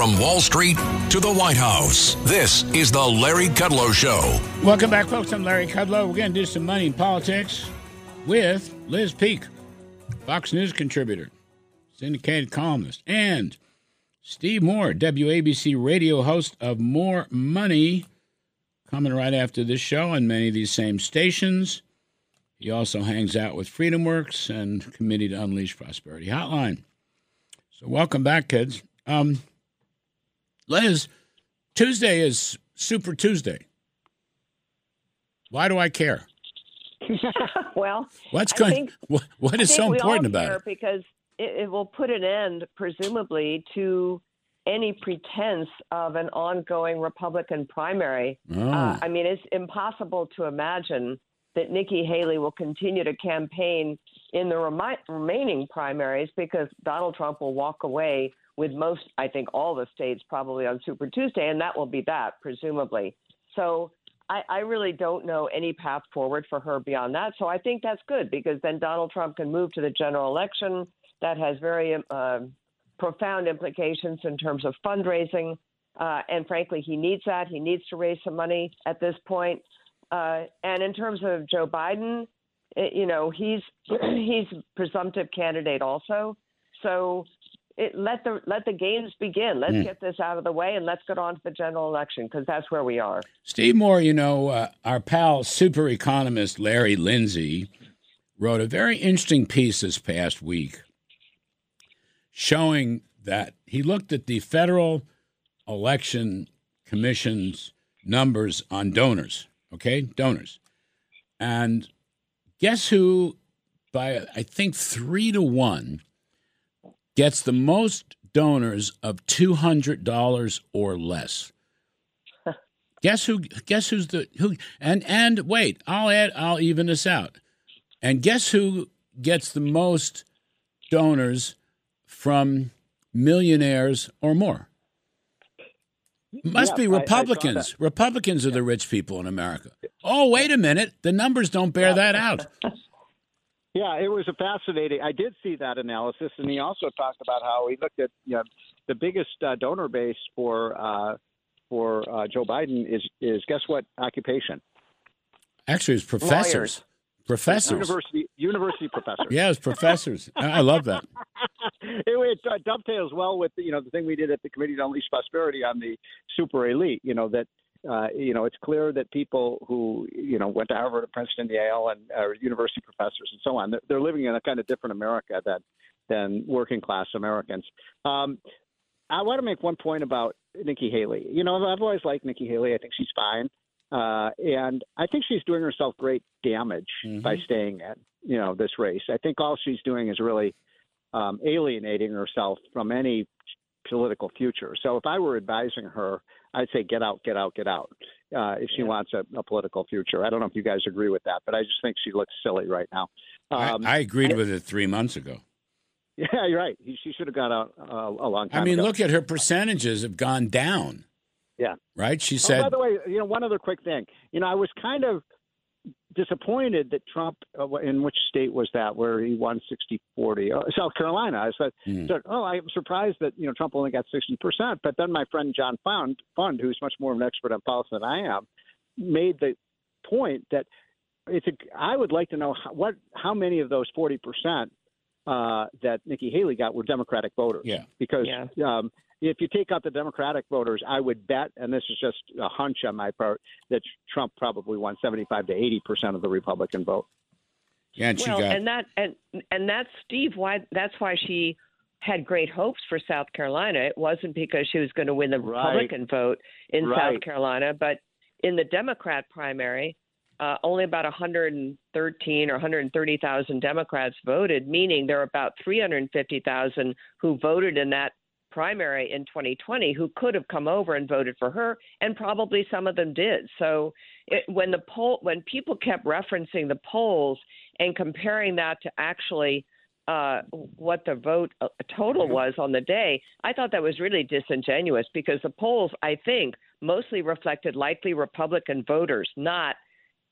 From Wall Street to the White House, this is the Larry Kudlow Show. Welcome back, folks. I'm Larry Kudlow. We're going to do some money in politics with Liz Peek, Fox News contributor, syndicated columnist, and Steve Moore, WABC radio host of More Money, coming right after this show on many of these same stations. He also hangs out with FreedomWorks and Committee to Unleash Prosperity Hotline. So, welcome back, kids. Um, Liz, Tuesday is Super Tuesday. Why do I care? well, what's I going? think- what, what I think so important about it? Because it, it will put an end, presumably, to any pretense of an ongoing Republican primary. Oh. Uh, I mean, it's impossible to imagine that Nikki Haley will continue to campaign in the remi- remaining primaries because Donald Trump will walk away with most, I think, all the states probably on Super Tuesday, and that will be that, presumably. So I, I really don't know any path forward for her beyond that. So I think that's good because then Donald Trump can move to the general election. That has very uh, profound implications in terms of fundraising. Uh, and frankly, he needs that. He needs to raise some money at this point. Uh, and in terms of Joe Biden, it, you know, he's he's presumptive candidate also. So it, let the let the games begin. Let's Hmm. get this out of the way and let's get on to the general election because that's where we are. Steve Moore, you know, uh, our pal, super economist Larry Lindsey, wrote a very interesting piece this past week showing that he looked at the Federal Election Commission's numbers on donors, okay? Donors. And guess who, by I think three to one, gets the most donors of $200 or less? Guess who? Guess who's the who? And and wait, I'll add. I'll even this out. And guess who gets the most donors from millionaires or more? Must Yeah, be I- I Republicans. Republicans are the rich people in America. Oh, wait a minute. The numbers don't bear that out. Yeah, it was a fascinating. I did see that analysis, and he also talked about how he looked at you know, the biggest uh, donor base for uh, for uh, Joe Biden is is guess what occupation? Actually, it's professors. Professors. University university professors. Yeah, it's professors. I I love that. it, it uh, dovetails well with you know the thing we did at the Committee to Unleash Prosperity on the super elite. You know that uh, you know it's clear that people who you know went to Harvard, or Princeton, Yale, and uh, university professors and so on, they're, they're living in a kind of different America than than working class Americans. Um, I want to make one point about Nikki Haley. You know, I've always liked Nikki Haley. I think she's fine. Uh, and I think she's doing herself great damage by staying at, you know, this race. I think all she's doing is really um, alienating herself from any political future. So if I were advising her, I'd say get out, get out, get out. Uh, if she wants a, a political future, I don't know if you guys agree with that, but I just think she looks silly right now. Um, I, I agreed with it three months ago. yeah, you're right. She should have got out uh, a long time. Ago. I mean, ago. look at her percentages have gone down. Yeah. Right? She Oh, said, by the way, you know, one other quick thing. You know, I was kind of disappointed that Trump, uh, in which state was that, where he won 60 40? Uh, South Carolina. I said, Hmm. said, oh, I'm surprised that, you know, Trump only got 60%. But then my friend John Fund, Fund, who's much more of an expert on policy than I am, made the point that it's a, I would like to know how, what how many of those 40% uh, that Nikki Haley got were Democratic voters. Yeah. Because Yeah. um, if you take out the Democratic voters, I would bet, and this is just a hunch on my part, that Trump probably won 75 to 80 percent of the Republican vote. yeah, and she well, got, and that and and that's Steve. Why that's why she had great hopes for South Carolina. It wasn't because she was going to win the Right. Republican vote in Right. South Carolina, but in the Democrat primary, uh, only about 113 or 130,000 Democrats voted, meaning there are about 350,000 who voted in that primary in 2020 who could have come over and voted for her, and probably some of them did. So it, when the poll, when people kept referencing the polls and comparing that to actually uh, what the vote uh, total was on the day, I thought that was really disingenuous because the polls, I think, mostly reflected likely Republican voters, not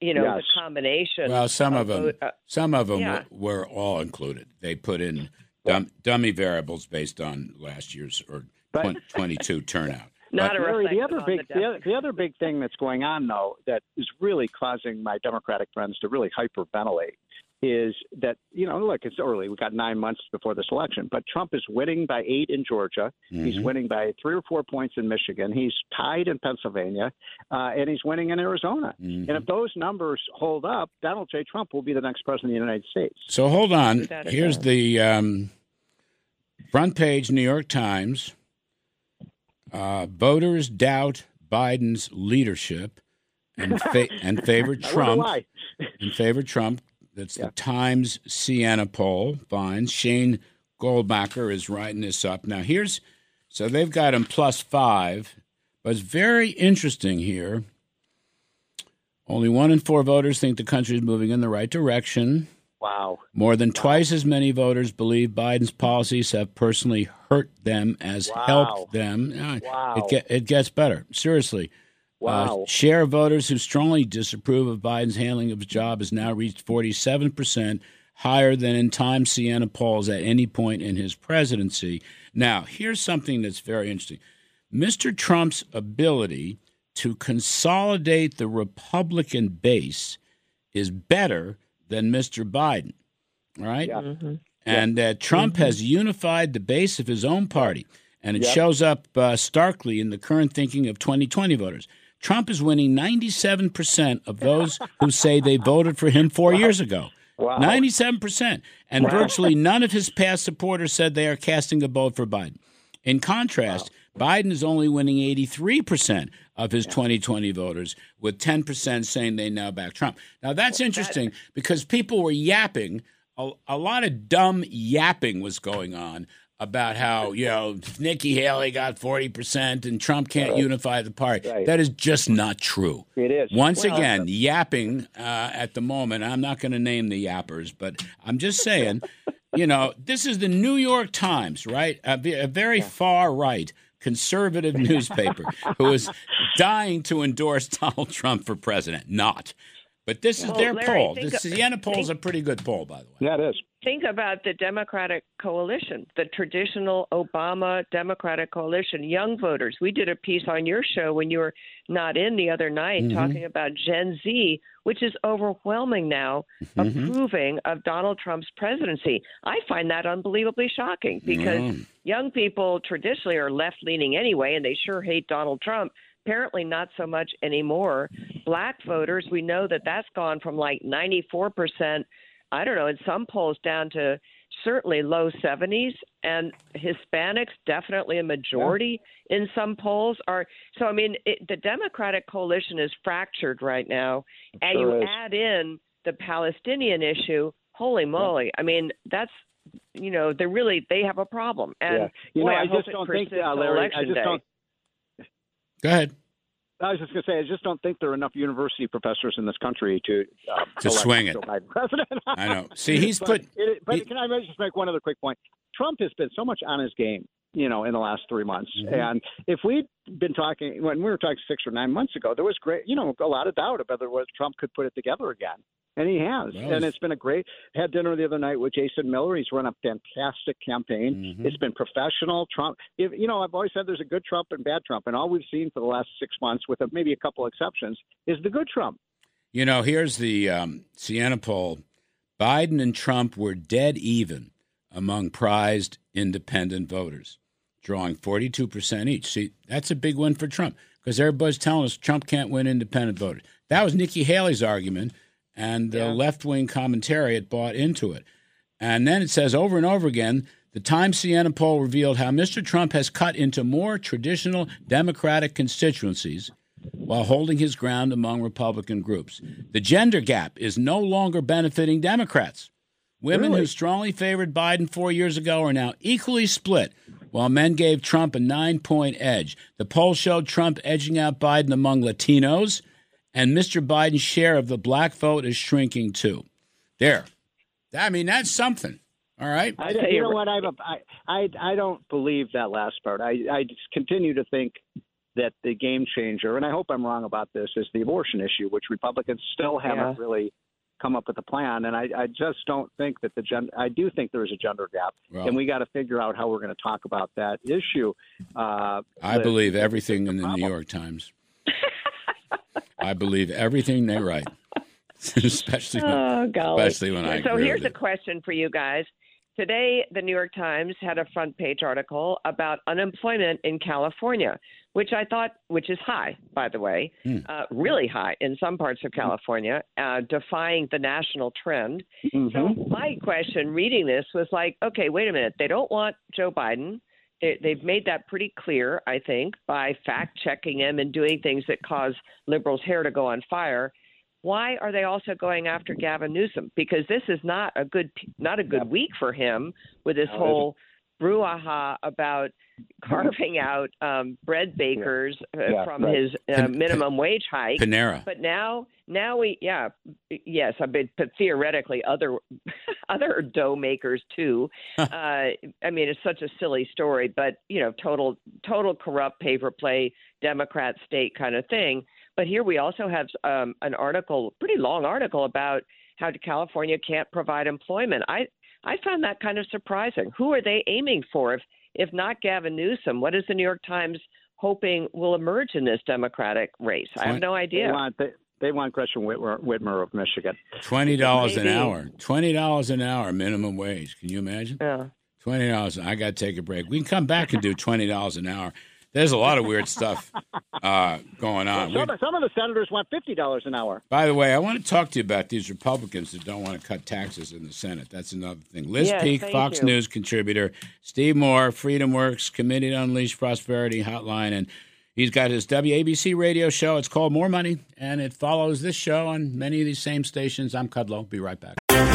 you know Yes. the combination. well, some of them, vote- uh, some of them yeah. were, were all included. They put in dum, dummy variables based on last year's or But 22 turnout. Not a Larry, the other big the the, other- the other big thing that's going on though that is really causing my Democratic friends to really hyperventilate is that you know look it's early We've got nine months before this election but Trump is winning by eight in Georgia he's Mhm. winning by three or four points in Michigan he's tied in Pennsylvania uh, and he's winning in Arizona Mhm. and if those numbers hold up Donald J Trump will be the next president of the United States So hold on. Here's the um, front page New York Times. Uh, voters doubt Biden's leadership and fa- and favor Trump. and favor Trump. That's Yeah. the Times Siena poll finds. Shane Goldmacher is writing this up. Now here's so they've got him plus five, but it's very interesting here. Only one in four voters think the country is moving in the right direction. Wow More than twice as many voters believe Biden's policies have personally hurt them as Wow. helped them. Uh, Wow. It, get, it gets better. Seriously. Wow. Uh, share of voters who strongly disapprove of Biden's handling of his job has now reached 47%, higher than in Time Siena polls at any point in his presidency. Now, here's something that's very interesting Mr. Trump's ability to consolidate the Republican base is better than Mr. Biden. right? Yeah. Mm-hmm. And uh, Trump has unified the base of his own party. And it Yep. shows up uh, starkly in the current thinking of 2020 voters. Trump is winning 97% of those who say they voted for him four years ago. Wow. 97%. And virtually none of his past supporters said they are casting a vote for Biden. In contrast, Biden is only winning 83% of his 2020 voters, with 10% saying they now back Trump. Now, that's interesting because people were yapping. A, a lot of dumb yapping was going on about how, you know, Nikki Haley got 40% and Trump can't unify the party. Right. That is just not true. It is. Once Well- again, yapping uh, at the moment. I'm not going to name the yappers, but I'm just saying, you know, this is the New York Times, right? A, a very far right conservative newspaper who is dying to endorse Donald Trump for president. Not. But this is Well, their Larry, poll. think The of- Siena poll is a pretty good poll, by the way. yeah it is think about the Democratic coalition, the traditional Obama Democratic coalition, young voters. We did a piece on your show when you were not in the other night Mhm. talking about Gen Z, which is overwhelming now, Mhm. approving of Donald Trump's presidency. I find that unbelievably shocking because Mm. young people traditionally are left leaning anyway, and they sure hate Donald Trump. Apparently, not so much anymore. Black voters, we know that that's gone from like 94%, I don't know, in some polls down to certainly low 70s. And Hispanics, definitely a majority in some polls are. So, I mean, it, the Democratic coalition is fractured right now. And Sure you is. add in the Palestinian issue, holy moly. I mean, that's you know they really they have a problem and yeah. You boy, know, I, I, just it don't think, uh, Larry. I election just day. don't. Go ahead. I was just going to say, I just don't think there are enough university professors in this country to uh, To swing it. President. I know. See, he's but put. It, but he- can I just make one other quick point? Trump has been so much on his game, you know, in the last three months. Mhm. And if we'd been talking when we were talking six or nine months ago, there was great, you know, a lot of doubt about whether Trump could put it together again. And he has. Well, and it's been a great. Had dinner the other night with Jason Miller. He's run a fantastic campaign. Mhm. It's been professional. Trump, if, you know, I've always said there's a good Trump and bad Trump, and all we've seen for the last six months, with a, maybe a couple exceptions, is the good Trump. You know, here's the um, Siena poll. Biden and Trump were dead even among prized independent voters, drawing 42% each. See, that's a big win for Trump because everybody's telling us Trump can't win independent voters. That was Nikki Haley's argument, and the Yeah. left wing commentariat bought into it. And then it says over and over again the Times Siena poll revealed how Mr. Trump has cut into more traditional Democratic constituencies while holding his ground among Republican groups. The gender gap is no longer benefiting Democrats. Women Really? who strongly favored Biden four years ago are now equally split, while men gave Trump a nine point edge. The poll showed Trump edging out Biden among Latinos, and Mr. Biden's share of the black vote is shrinking too. There. I mean, that's something. All right. I, you you know what- what? I'm a, I, I, I don't believe that last part. I, I just continue to think that the game changer, and I hope I'm wrong about this, is the abortion issue, which Republicans still haven't Yeah. really come up with a plan. And I, I just don't think that the gender, I do think there is a gender gap, Well- and we got to figure out how we're going to talk about that issue. Uh, I the- believe everything in the New. York Times. I believe everything they write, especially when, Oh, golly. especially when I so agree here's with a question for you guys. Today, the New York Times had a front page article about unemployment in California, which I thought, which is high, by the way, Hmm. uh, really high in some parts of California, uh, defying the national trend. Mhm. So my question reading this was like, okay, wait a minute. They don't want Joe Biden. They, they've made that pretty clear, I think, by fact checking him and doing things that cause liberals' hair to go on fire. Why are they also going after Gavin Newsom? Because this is not a good not a good week for him with this whole brouhaha about carving out um, bread bakers uh, Yeah, from right. his uh, Pan- minimum wage hike. Panera. But now, now we, yeah, yes, I mean, but theoretically, other other dough makers too. uh, I mean, it's such a silly story, but you know, total total corrupt pay for play Democrat state kind of thing. But here we also have um, an article, pretty long article about how California can't provide employment. I I found that kind of surprising. Who are they aiming for? If if not Gavin Newsom, what is the New York Times hoping will emerge in this Democratic race? I have no idea. They idea. want they, they want Gretchen Whitmer, Whitmer of Michigan. Twenty dollars an hour. Twenty dollars an hour minimum wage. Can you imagine? Yeah. Twenty dollars. I got to take a break. We can come back and do twenty dollars an hour. There's a lot of weird stuff uh, going on. Some, some of the senators want fifty dollars an hour. by the way, I want to talk to you about these Republicans that don't want to cut taxes in the Senate. That's another thing. Liz Yes, Peek, Fox you. News contributor. Steve Moore, Freedom Works, Committee to Unleash Prosperity Hotline. And he's got his WABC radio show. It's called More Money, and it follows this show on many of these same stations. I'm Kudlow. Be right back.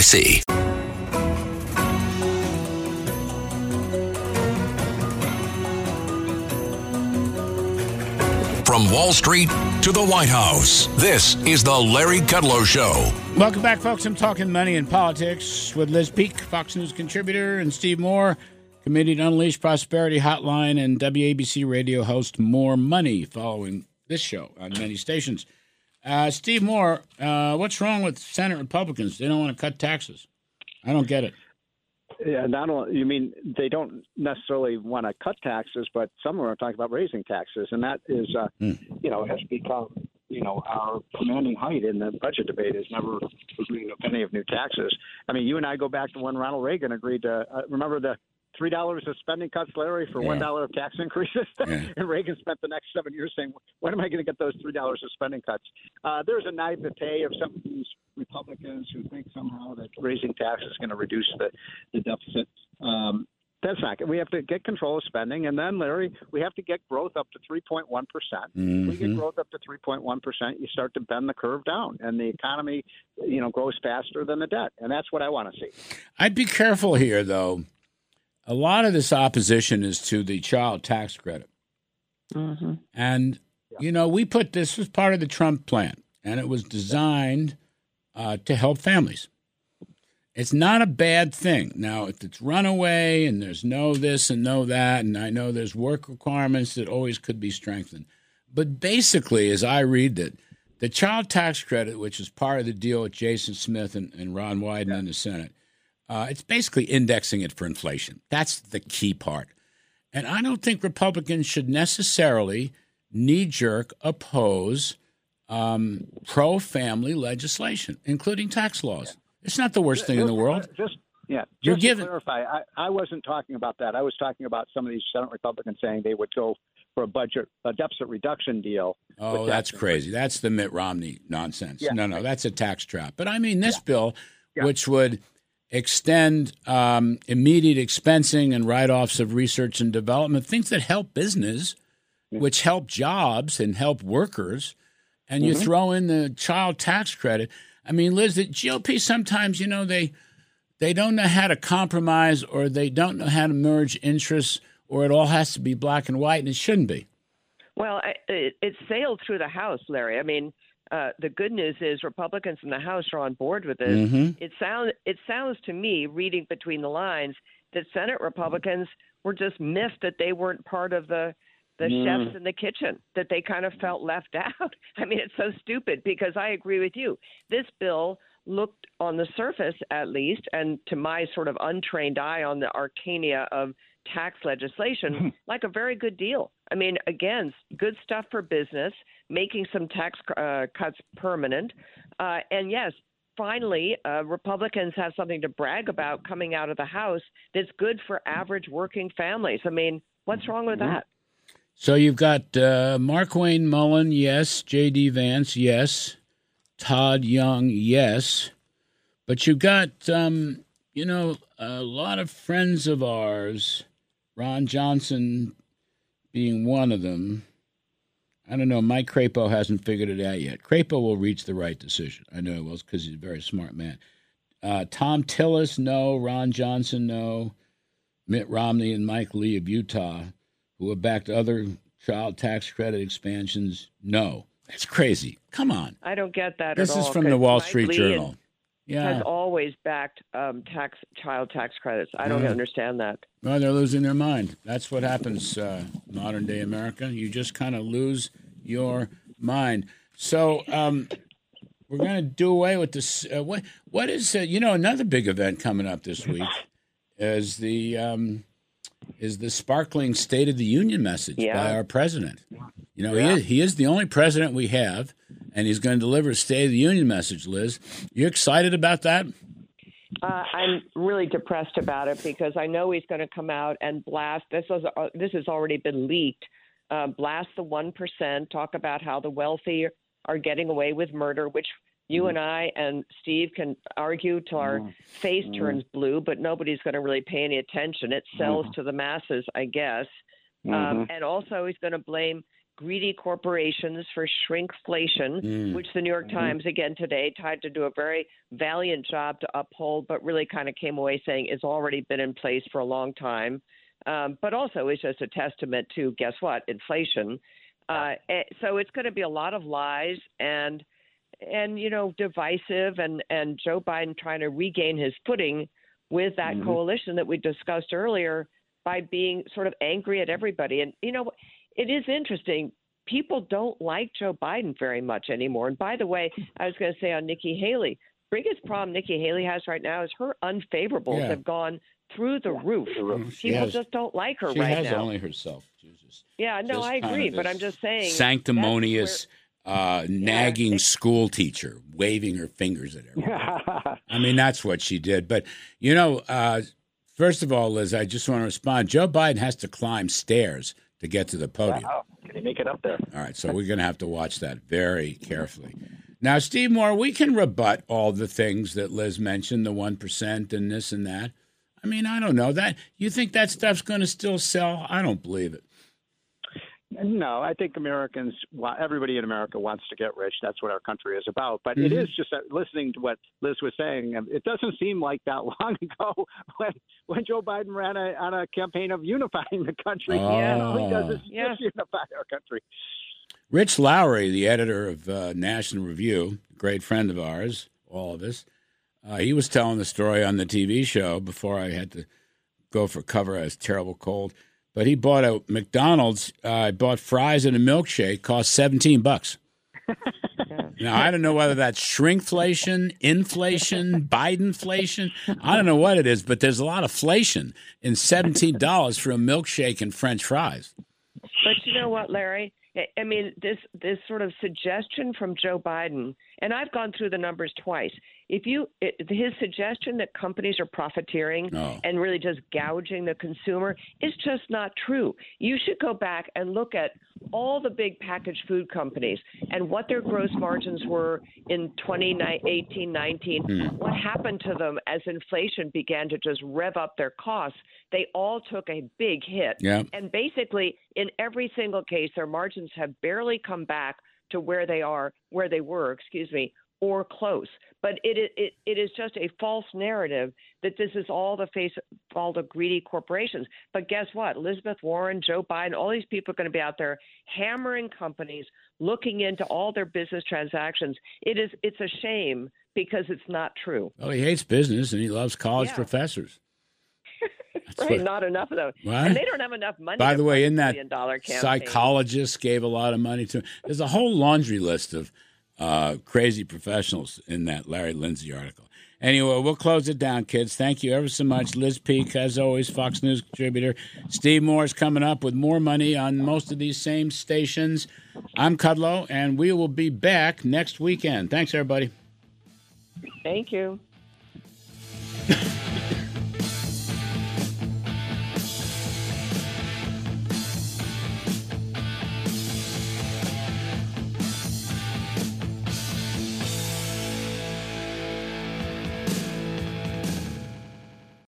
NYC. From Wall Street to the White House, this is the Larry Kudlow Show. Welcome back, folks. I'm talking money and politics with Liz Peek, Fox News contributor, and Steve Moore, Committee to Unleash Prosperity Hotline and WABC radio host More Money, following this show on many stations. Uh, Steve Moore, uh, what's wrong with Senate Republicans? They don't want to cut taxes. I don't get it. Yeah, not only you mean they don't necessarily want to cut taxes, but some of them are talking about raising taxes, and that is, uh, Hmm. you know, has become, you know, our commanding height in the budget debate is never agreeing a penny of new taxes. I mean, you and I go back to when Ronald Reagan agreed to uh, remember the three dollars of spending cuts, Larry, for Yeah. one dollar of tax increases, Yeah. and Reagan spent the next seven years saying, "When am I going to get those three dollars of spending cuts?" Uh, there's a naivete of some of these Republicans who think somehow that raising taxes is going to reduce the the deficit. Um, that's not. We have to get control of spending, and then, Larry, we have to get growth up to 3.1 percent. If we get Mhm. growth up to 3.1 percent, you start to bend the curve down, and the economy, you know, grows faster than the debt, and that's what I want to see. I'd be careful here, though. A lot of this opposition is to the child tax credit. Mm-hmm. And, you know, we put this was part of the Trump plan, and it was designed uh, to help families. It's not a bad thing. Now, if it's runaway and there's no this and no that, and I know there's work requirements that always could be strengthened. But basically, as I read it, the child tax credit, which is part of the deal with Jason Smith and, and Ron Wyden in the Senate, uh, it's basically indexing it for inflation. That's the key part. And I don't think Republicans should necessarily knee jerk oppose um, pro family legislation, including tax laws. It's not the worst thing in the world. Just yeah, You're just given- clarify, I, I wasn't talking about that. I was talking about some of these Senate Republicans saying they would go for a budget a deficit reduction deal. Oh, that's crazy. That's the Mitt Romney nonsense. Yeah. No, no, that's a tax trap. But I mean, this bill, Yeah. which would extend um, immediate expensing and write offs of research and development, things that help business, which help jobs and help workers, and Mm-hmm. you throw in the child tax credit. I mean, Liz, the GOP sometimes, you know, they they don't know how to compromise or they don't know how to merge interests or it all has to be black and white and it shouldn't be. Well, it, it sailed through the House, Larry. I mean, uh, the good news is Republicans in the House are on board with this. Mm-hmm. It sounds it sounds to me, reading between the lines, that Senate Republicans were just miffed that they weren't part of the the Mm. chefs in the kitchen, that they kind of felt left out. I mean, it's so stupid because I agree with you. This bill looked on the surface, at least, and to my sort of untrained eye on the arcana of tax legislation, like a very good deal. I mean, again, good stuff for business, making some tax uh, cuts permanent. Uh, and yes, finally, uh, Republicans have something to brag about coming out of the House that's good for average working families. I mean, what's wrong with that? So you've got uh, Markwayne Mullin, yes. J.D. Vance, yes. Todd Young, yes. But you've got, um, you know, a lot of friends of ours, Ron Johnson being one of them. I don't know. Mike Crapo hasn't figured it out yet. Crapo will reach the right decision. I know he will because he's a very smart man. Uh, Thom Tillis, no. Ron Johnson, no. Mitt Romney and Mike Lee of Utah who have backed other child tax credit expansions. No, that's crazy. Come on. I don't get that This at is all. from the Wall Mike Street Lee Journal. Yeah. Has always backed um, tax child tax credits. I don't Yeah. understand that. Well, they're losing their mind. That's what happens, uh, modern day America. You just kind of lose your mind. So um, we're going to do away with this. Uh, what what is uh, you know another big event coming up this week is the um, is the sparkling State of the Union message Yeah. by our president. You know, he is, he is the only president we have, and he's going to deliver a State of the Union message. Liz, you excited about that? Uh, I'm really depressed about it because I know he's going to come out and blast. This was uh, this has already been leaked. Uh, blast the one percent. Talk about how the wealthy are getting away with murder, which you and I and Steve can argue till our face turns blue, but nobody's going to really pay any attention. It sells to the masses, I guess. Um, and also, he's going to blame greedy corporations for shrinkflation, Mm. which the New York Times again today tried to do a very valiant job to uphold, but really kind of came away saying it's already been in place for a long time. Um, but also, it's just a testament to guess what inflation. Uh, eh, so it's going to be a lot of lies and and you know divisive and and Joe Biden trying to regain his footing with that coalition that we discussed earlier by being sort of angry at everybody. And you know, it is interesting. People don't like Joe Biden very much anymore. And by the way, I was going to say on Nikki Haley, biggest problem Nikki Haley has right now is her unfavorables Yeah. have gone through the roof. She People has- just don't like her She right has now. only herself. Jesus. yeah, no, Just I agree, but I'm just saying that's sanctimonious, uh, nagging it- school teacher waving her fingers at everyone. I mean, that's what she did. But you know, uh, first of all, Liz, I just want to respond. Joe Biden has to climb stairs to get to the podium. Wow. Can he make it up there? All right, so we're going to have to watch that very carefully. Now, Steve Moore, we can rebut all the things that Liz mentioned, the one percent and this and that. I mean, I don't know that. You think that stuff's going to still sell? I don't believe it. No, I think Americans, wa- everybody in America wants to get rich. That's what our country is about. But it Mhm. is just that listening to what Liz was saying. It doesn't seem like that long ago when when Joe Biden ran a, on a campaign of unifying the country. Yeah. All he does is Yeah. just unify our country. Rich Lowry, the editor of uh, National Review, a great friend of ours, all of us, uh, he was telling the story on the TV show before I had to go for cover. I was terrible cold. But he bought a McDonald's, uh, bought fries and a milkshake, cost 17 bucks. Now, I don't know whether that's shrinkflation, inflation, Bidenflation. I don't know what it is, but there's a lot of inflation in $17 for a milkshake and french fries. But know what, Larry? I- mean, this this sort of suggestion from Joe Biden, and I've gone through the numbers twice. If you it, his suggestion that companies are profiteering No. and really just gouging the consumer is just not true. You should go back and look at all the big packaged food companies and what their gross margins were in 2018, 19. Hmm. What happened to them as inflation began to just rev up their costs? They all took a big hit. Yeah. And basically, in every single case, their margins have barely come back to where they are, where they were, excuse me, or close. But it, it, it is just a false narrative that this is all the face all the greedy corporations. But guess what? Elizabeth Warren, Joe Biden, all these people are going to be out there hammering companies, looking into all their business transactions. It is it's a shame because it's not true. Well, he hates business and he loves college yeah. professors. Right, what, not enough of them. What? And they don't have enough money. By the way, in that campaign. psychologist gave a lot of money to. There's a whole laundry list of uh, crazy professionals in that Larry Lindsey article. Anyway, we'll close it down, kids. Thank you ever so much. Liz Peek, as always, Fox News contributor. Steve Moore is coming up with more money on most of these same stations. I'm Kudlow, and we will be back next weekend. Thanks, everybody. Thank you.